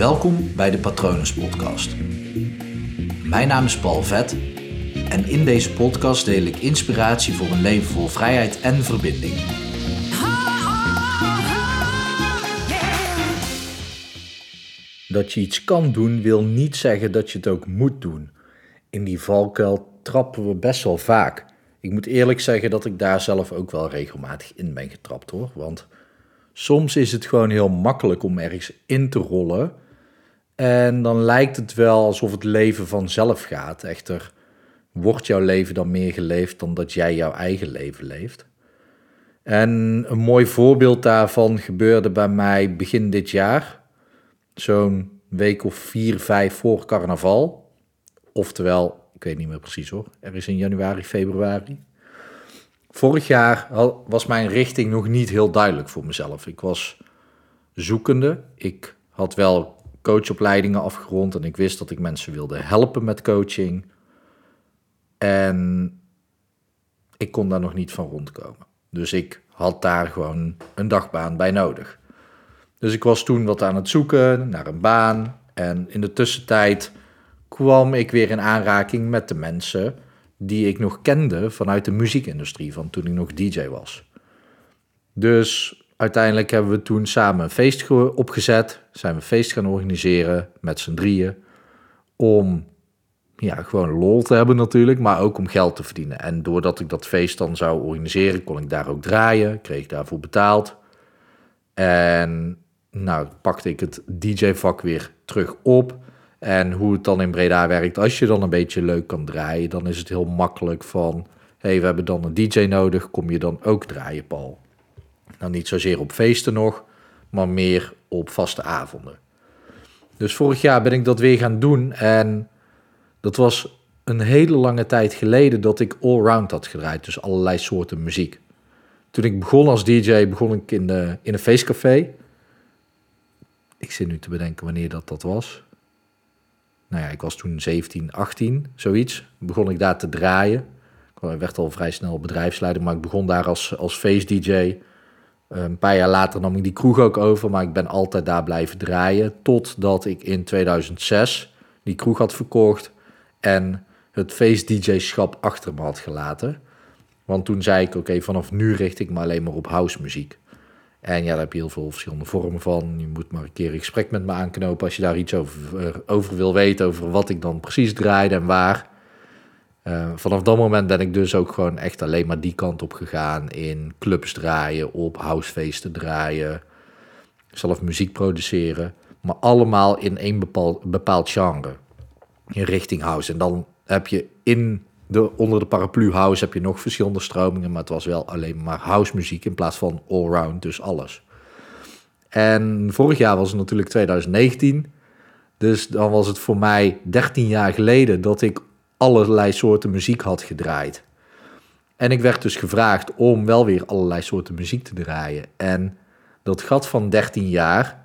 Welkom bij de Patronus Podcast. Mijn naam is Paul Vet en in deze podcast deel ik inspiratie voor een leven vol vrijheid en verbinding. Dat je iets kan doen wil niet zeggen dat je het ook moet doen. In die valkuil trappen we best wel vaak. Ik moet eerlijk zeggen dat ik daar zelf ook wel regelmatig in ben getrapt hoor. Want soms is het gewoon heel makkelijk om ergens in te rollen. En dan lijkt het wel alsof het leven vanzelf gaat. Echter wordt jouw leven dan meer geleefd dan dat jij jouw eigen leven leeft. En een mooi voorbeeld daarvan gebeurde bij mij begin dit jaar. Zo'n week of vier, vijf voor carnaval. Oftewel, ik weet niet meer precies hoor, er is in januari, februari. Vorig jaar was mijn richting nog niet heel duidelijk voor mezelf. Ik was zoekende. Ik had wel coachopleidingen afgerond en ik wist dat ik mensen wilde helpen met coaching. En ik kon daar nog niet van rondkomen. Dus ik had daar gewoon een dagbaan bij nodig. Dus ik was toen wat aan het zoeken naar een baan. En in de tussentijd kwam ik weer in aanraking met de mensen die ik nog kende vanuit de muziekindustrie, van toen ik nog DJ was. Dus uiteindelijk hebben we toen samen een feest opgezet, zijn we een feest gaan organiseren met z'n drieën, om ja, gewoon lol te hebben natuurlijk, maar ook om geld te verdienen. En doordat ik dat feest dan zou organiseren, kon ik daar ook draaien, kreeg ik daarvoor betaald. En nou, pakte ik het DJ-vak weer terug op. En hoe het dan in Breda werkt, als je dan een beetje leuk kan draaien, dan is het heel makkelijk van, hey, we hebben dan een DJ nodig, kom je dan ook draaien, Paul? Nou, niet zozeer op feesten nog, maar meer op vaste avonden. Dus vorig jaar ben ik dat weer gaan doen en dat was een hele lange tijd geleden dat ik allround had gedraaid, dus allerlei soorten muziek. Toen ik begon als DJ, begon ik in, de, in een feestcafé. Ik zit nu te bedenken wanneer dat, dat was nou ja, ik was toen 17, 18, zoiets. Begon ik daar te draaien. Ik werd al vrij snel bedrijfsleider, maar ik begon daar als, als feest-dj. Een paar jaar later nam ik die kroeg ook over, maar ik ben altijd daar blijven draaien. Totdat ik in 2006 die kroeg had verkocht en het feest-dj-schap achter me had gelaten. Want toen zei ik, oké, vanaf nu richt ik me alleen maar op house muziek. En ja, daar heb je heel veel verschillende vormen van. Je moet maar een keer een gesprek met me aanknopen als je daar iets over, eh, over wil weten, over wat ik dan precies draaide en waar. Uh, vanaf dat moment ben ik dus ook gewoon echt alleen maar die kant op gegaan. In clubs draaien, op housefeesten draaien, zelf muziek produceren. Maar allemaal in één bepaald, bepaald genre. In richting house. En dan heb je in de, onder de paraplu house heb je nog verschillende stromingen, maar het was wel alleen maar house muziek in plaats van allround, dus alles. En vorig jaar was het natuurlijk 2019, dus dan was het voor mij 13 jaar geleden dat ik allerlei soorten muziek had gedraaid. En ik werd dus gevraagd om wel weer allerlei soorten muziek te draaien. En dat gat van 13 jaar,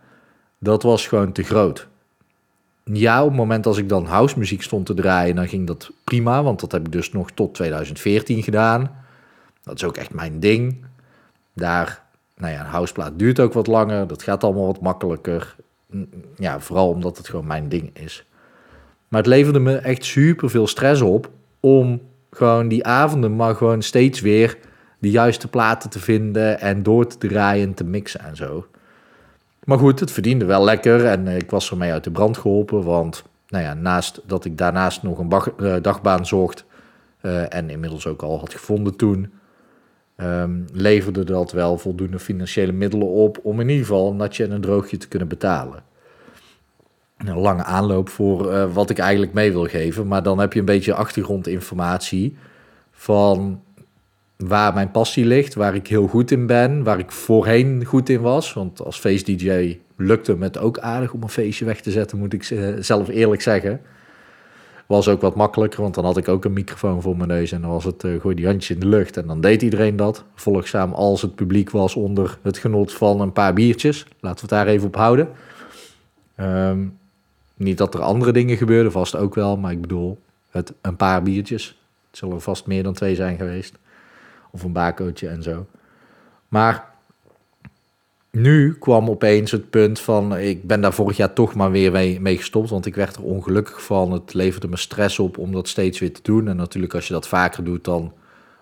dat was gewoon te groot ja, op het moment als ik dan house muziek stond te draaien, dan ging dat prima, want dat heb ik dus nog tot 2014 gedaan. Dat is ook echt mijn ding. Daar, nou ja, een houseplaat duurt ook wat langer, dat gaat allemaal wat makkelijker. Ja, vooral omdat het gewoon mijn ding is. Maar het leverde me echt super veel stress op om gewoon die avonden maar gewoon steeds weer de juiste platen te vinden en door te draaien en te mixen en zo. Maar goed, het verdiende wel lekker en ik was ermee uit de brand geholpen. Want nou ja, naast dat ik daarnaast nog een eh, dagbaan zocht uh, en inmiddels ook al had gevonden toen, um, leverde dat wel voldoende financiële middelen op om in ieder geval een natje en een droogje te kunnen betalen. Een lange aanloop voor uh, wat ik eigenlijk mee wil geven, maar dan heb je een beetje achtergrondinformatie van waar mijn passie ligt, waar ik heel goed in ben, waar ik voorheen goed in was. Want als feest-dj lukte het ook aardig om een feestje weg te zetten, moet ik zelf eerlijk zeggen. Was ook wat makkelijker, want dan had ik ook een microfoon voor mijn neus en dan was het uh, gooi die handjes in de lucht. En dan deed iedereen dat, volgzaam als het publiek was onder het genot van een paar biertjes. Laten we het daar even op houden. Ehm, niet dat er andere dingen gebeurden, vast ook wel, maar ik bedoel, het een paar biertjes. Het zullen vast meer dan twee zijn geweest. Of een bakootje en zo. Maar nu kwam opeens het punt van, ik ben daar vorig jaar toch maar weer mee, gestopt, want ik werd er ongelukkig van. Het leverde me stress op om dat steeds weer te doen. En natuurlijk als je dat vaker doet, dan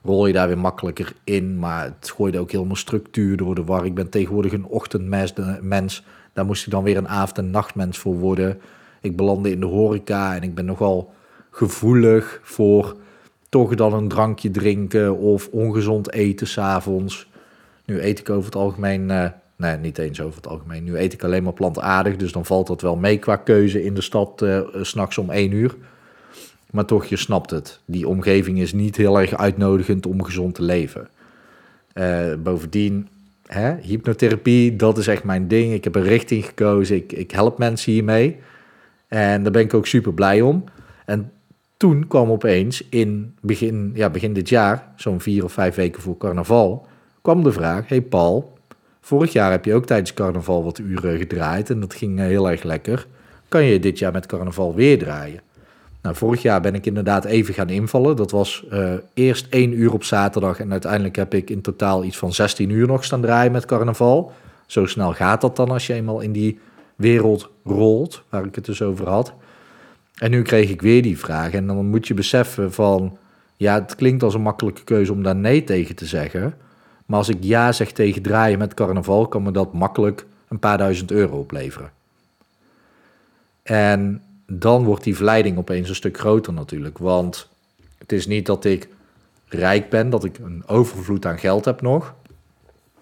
rol je daar weer makkelijker in. Maar het gooide ook helemaal structuur door de war. Ik ben tegenwoordig een ochtendmens. Daar moest ik dan weer een avond- en nachtmens voor worden. Ik belandde in de horeca en ik ben nogal gevoelig voor toch dan een drankje drinken of ongezond eten s'avonds. Nu eet ik over het algemeen, uh, nee, niet eens over het algemeen. Nu eet ik alleen maar plantaardig, dus dan valt dat wel mee qua keuze in de stad uh, s'nachts om één uur. Maar toch, je snapt het. Die omgeving is niet heel erg uitnodigend om gezond te leven. Bovendien, hè, hypnotherapie, dat is echt mijn ding. Ik heb een richting gekozen. Ik, ik help mensen hiermee. En daar ben ik ook super blij om. En toen kwam opeens in begin, ja, begin dit jaar, zo'n vier of vijf weken voor carnaval, kwam de vraag: Hey Paul, vorig jaar heb je ook tijdens carnaval wat uren gedraaid en dat ging eh, heel erg lekker. Kan je dit jaar met carnaval weer draaien? Nou, vorig jaar ben ik inderdaad even gaan invallen. Dat was uh, eerst één uur op zaterdag en uiteindelijk heb ik in totaal iets van 16 uur nog staan draaien met carnaval. Zo snel gaat dat dan als je eenmaal in die wereld rolt, waar ik het dus over had. En nu kreeg ik weer die vraag en dan moet je beseffen van, ja, het klinkt als een makkelijke keuze om daar nee tegen te zeggen. Maar als ik ja zeg tegen draaien met carnaval, kan me dat makkelijk een paar duizend euro opleveren. En dan wordt die verleiding opeens een stuk groter natuurlijk. Want het is niet dat ik rijk ben, dat ik een overvloed aan geld heb nog.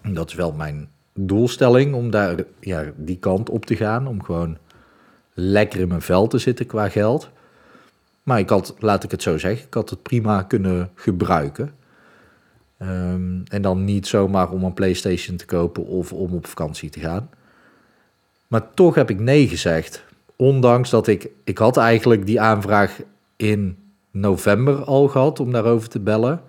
Dat is wel mijn doelstelling om daar ja, die kant op te gaan. Om gewoon lekker in mijn vel te zitten qua geld. Maar ik had, laat ik het zo zeggen, ik had het prima kunnen gebruiken. Ehm, en dan niet zomaar om een PlayStation te kopen of om op vakantie te gaan. Maar toch heb ik nee gezegd. Ondanks dat ik, ik had eigenlijk die aanvraag in november al gehad om daarover te bellen.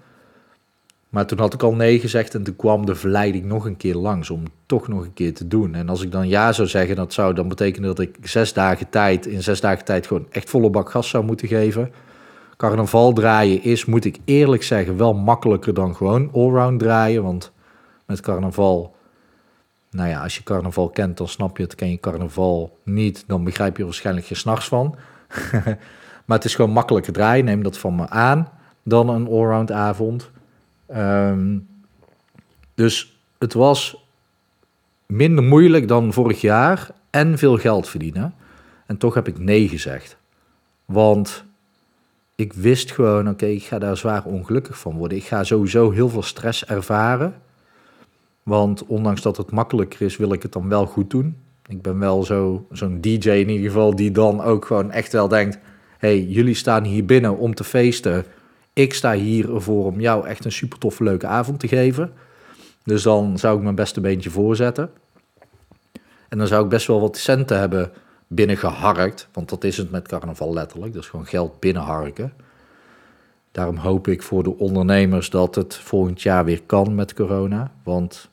Maar toen had ik al nee gezegd en toen kwam de verleiding nog een keer langs om toch nog een keer te doen. En als ik dan ja zou zeggen, dat zou dan betekenen dat ik zes dagen tijd, in zes dagen tijd gewoon echt volle bak gas zou moeten geven. Carnaval draaien is, moet ik eerlijk zeggen, wel makkelijker dan gewoon allround draaien. Want met carnaval, nou ja, als je carnaval kent, dan snap je het. Ken je carnaval niet, dan begrijp je er waarschijnlijk geen s'nachts van. maar het is gewoon makkelijker draaien, neem dat van me aan, dan een allround avond. Um, dus het was minder moeilijk dan vorig jaar en veel geld verdienen. En toch heb ik nee gezegd. Want ik wist gewoon, oké, ik ga daar zwaar ongelukkig van worden. Ik ga sowieso heel veel stress ervaren. Want ondanks dat het makkelijker is, wil ik het dan wel goed doen. Ik ben wel zo, zo'n DJ in ieder geval, die dan ook gewoon echt wel denkt... hey, jullie staan hier binnen om te feesten. Ik sta hier ervoor om jou echt een super toffe, leuke avond te geven. Dus dan zou ik mijn beste beentje voorzetten. En dan zou ik best wel wat centen hebben binnengeharkt. Want dat is het met carnaval letterlijk. Is gewoon geld binnenharken. Daarom hoop ik voor de ondernemers dat het volgend jaar weer kan met corona. Want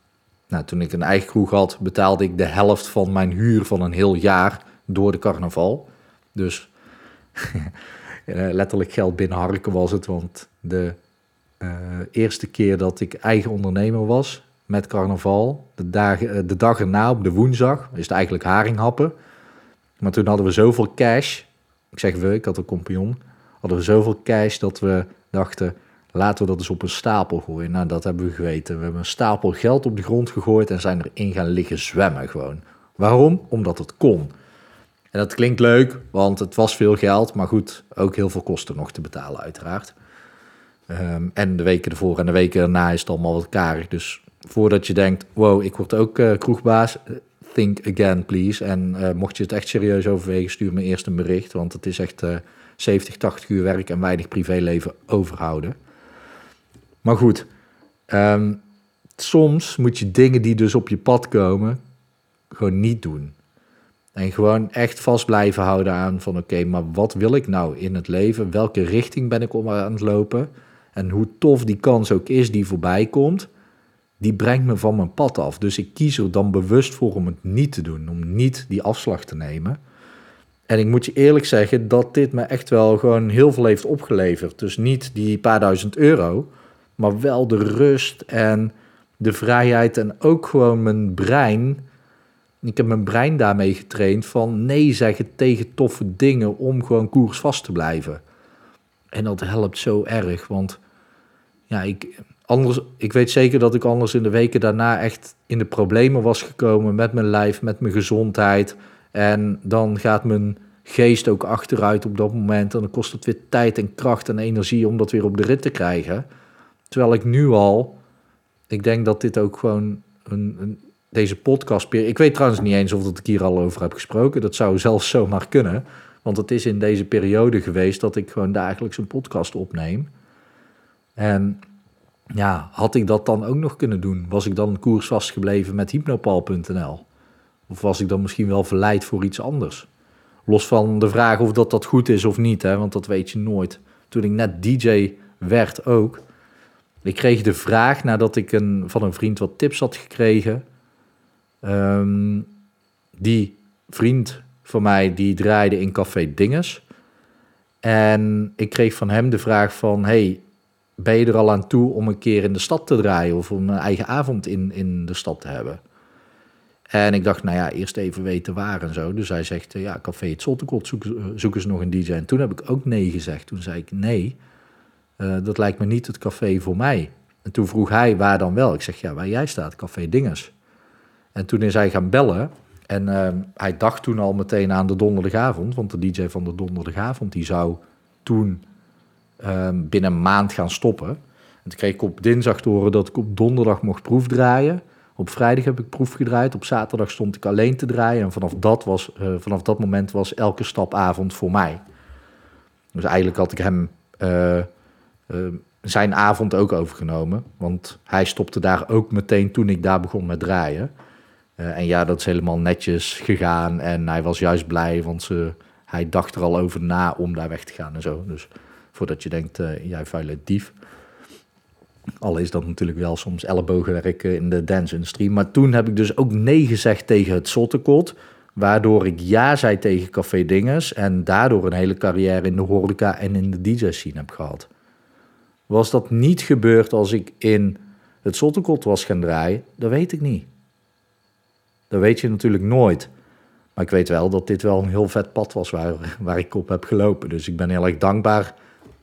nou, toen ik een eigen kroeg had, betaalde ik de helft van mijn huur van een heel jaar door de carnaval. Dus letterlijk geld binnenharken was het. Want de uh, eerste keer dat ik eigen ondernemer was met carnaval, de, dagen, de dag erna op de woensdag, is het eigenlijk haringhappen. Maar toen hadden we zoveel cash. Ik zeg we, ik had een compagnon. Hadden we zoveel cash dat we dachten, laten we dat eens op een stapel gooien. Nou, dat hebben we geweten. We hebben een stapel geld op de grond gegooid en zijn erin gaan liggen zwemmen gewoon. Waarom? Omdat het kon. En dat klinkt leuk, want het was veel geld, maar goed, ook heel veel kosten nog te betalen uiteraard. Um, en de weken ervoor en de weken erna is het allemaal wat karig. Dus voordat je denkt, wow, ik word ook uh, kroegbaas, think again, please. En uh, mocht je het echt serieus overwegen, stuur me eerst een bericht. Want het is echt uh, 70, 80 uur werk en weinig privéleven overhouden. Maar goed, um, soms moet je dingen die dus op je pad komen, gewoon niet doen. En gewoon echt vast blijven houden aan van oké, maar wat wil ik nou in het leven? Welke richting ben ik om aan het lopen? En hoe tof die kans ook is die voorbij komt die brengt me van mijn pad af. Dus ik kies er dan bewust voor om het niet te doen, om niet die afslag te nemen. En ik moet je eerlijk zeggen dat dit me echt wel gewoon heel veel heeft opgeleverd. Dus niet die paar duizend euro, maar wel de rust en de vrijheid en ook gewoon mijn brein Ik heb mijn brein daarmee getraind van nee zeggen tegen toffe dingen om gewoon koersvast te blijven. En dat helpt zo erg, want ja, ik, anders, ik weet zeker dat ik anders in de weken daarna echt in de problemen was gekomen met mijn lijf, met mijn gezondheid. En dan gaat mijn geest ook achteruit op dat moment. En dan kost het weer tijd en kracht en energie om dat weer op de rit te krijgen. Terwijl ik nu al, ik denk dat dit ook gewoon een, een deze podcast. Ik weet trouwens niet eens of dat ik hier al over heb gesproken. Dat zou zelfs zomaar kunnen. Want het is in deze periode geweest dat ik gewoon dagelijks een podcast opneem. En ja, had ik dat dan ook nog kunnen doen? Was ik dan koers vastgebleven met hypnopal.nl? Of was ik dan misschien wel verleid voor iets anders? Los van de vraag of dat, dat goed is of niet, hè, want dat weet je nooit. Toen ik net DJ werd ook. Ik kreeg de vraag nadat ik een, van een vriend wat tips had gekregen. Um, die vriend van mij die draaide in Café Dinges. En ik kreeg van hem de vraag van... Hey, ben je er al aan toe om een keer in de stad te draaien... of om een eigen avond in, in de stad te hebben? En ik dacht, nou ja, eerst even weten waar en zo. Dus hij zegt, ja, Café Het Zottekot, zoek, zoek eens nog een DJ. En toen heb ik ook nee gezegd. Toen zei ik, nee, uh, dat lijkt me niet het café voor mij. En toen vroeg hij, waar dan wel? Ik zeg, ja, waar jij staat, Café Dinges. En toen is hij gaan bellen. En uh, hij dacht toen al meteen aan de donderdagavond. Want de DJ van de donderdagavond die zou toen uh, binnen een maand gaan stoppen. En toen kreeg ik op dinsdag te horen dat ik op donderdag mocht proefdraaien. Op vrijdag heb ik proef gedraaid. Op zaterdag stond ik alleen te draaien. En vanaf dat, was, uh, vanaf dat moment was elke stapavond voor mij. Dus eigenlijk had ik hem uh, zijn avond ook overgenomen. Want hij stopte daar ook meteen toen ik daar begon met draaien. Uh, en ja, dat is helemaal netjes gegaan. En hij was juist blij, want hij dacht er al over na om daar weg te gaan en zo. Dus voordat je denkt, uh, jij vuile dief. Al is dat natuurlijk wel soms ellebogenwerk in de dance-industrie. Maar toen heb ik dus ook nee gezegd tegen het Zottekot. Waardoor ik ja zei tegen Café Dinges. En daardoor een hele carrière in de horeca en in de DJ-scene heb gehad. Was dat niet gebeurd als ik in het Zottekot was gaan draaien? Dat weet ik niet. Dat weet je natuurlijk nooit. Maar ik weet wel dat dit wel een heel vet pad was waar, waar ik op heb gelopen. Dus ik ben heel erg dankbaar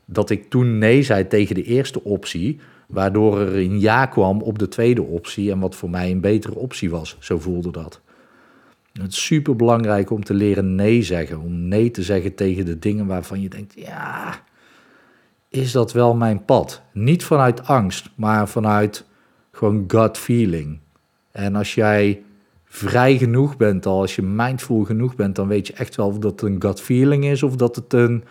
dat ik toen nee zei tegen de eerste optie. Waardoor er een ja kwam op de tweede optie. En wat voor mij een betere optie was. Zo voelde dat. Het is super belangrijk om te leren nee zeggen. Om nee te zeggen tegen de dingen waarvan je denkt: ja, is dat wel mijn pad? Niet vanuit angst, maar vanuit gewoon gut feeling. En als jij vrij genoeg bent al, als je mindful genoeg bent, dan weet je echt wel of dat een gut feeling is of dat het een,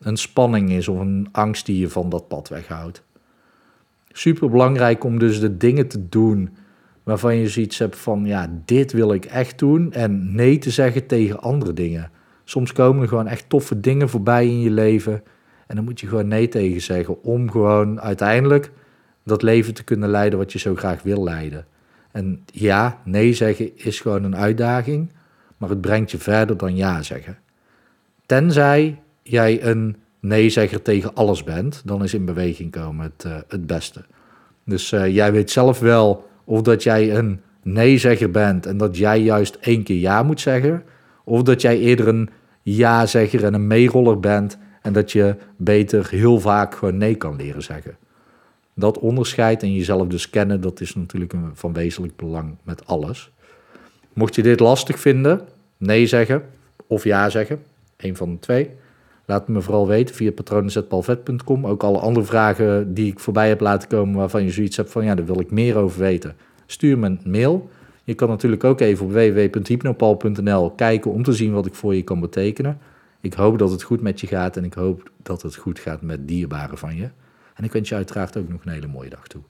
een spanning is of een angst die je van dat pad weghoudt. Super belangrijk om dus de dingen te doen waarvan je zoiets hebt van, ja, dit wil ik echt doen en nee te zeggen tegen andere dingen. Soms komen er gewoon echt toffe dingen voorbij in je leven en dan moet je gewoon nee tegen zeggen om gewoon uiteindelijk dat leven te kunnen leiden wat je zo graag wil leiden. En ja, nee zeggen is gewoon een uitdaging, maar het brengt je verder dan ja zeggen. Tenzij jij een nee-zegger tegen alles bent, dan is in beweging komen het, het beste. Dus uh, jij weet zelf wel of dat jij een nee-zegger bent en dat jij juist één keer ja moet zeggen, of dat jij eerder een ja-zegger en een meeroller bent en dat je beter heel vaak gewoon nee kan leren zeggen. Dat onderscheid en jezelf dus kennen, dat is natuurlijk van wezenlijk belang met alles. Mocht je dit lastig vinden, nee zeggen of ja zeggen, een van de twee. Laat me vooral weten via patronen.palvet.com. Ook alle andere vragen die ik voorbij heb laten komen waarvan je zoiets hebt van ja, daar wil ik meer over weten. Stuur me een mail. Je kan natuurlijk ook even op www.hypnopal.nl kijken om te zien wat ik voor je kan betekenen. Ik hoop dat het goed met je gaat en ik hoop dat het goed gaat met dierbaren van je. En ik wens je uiteraard ook nog een hele mooie dag toe.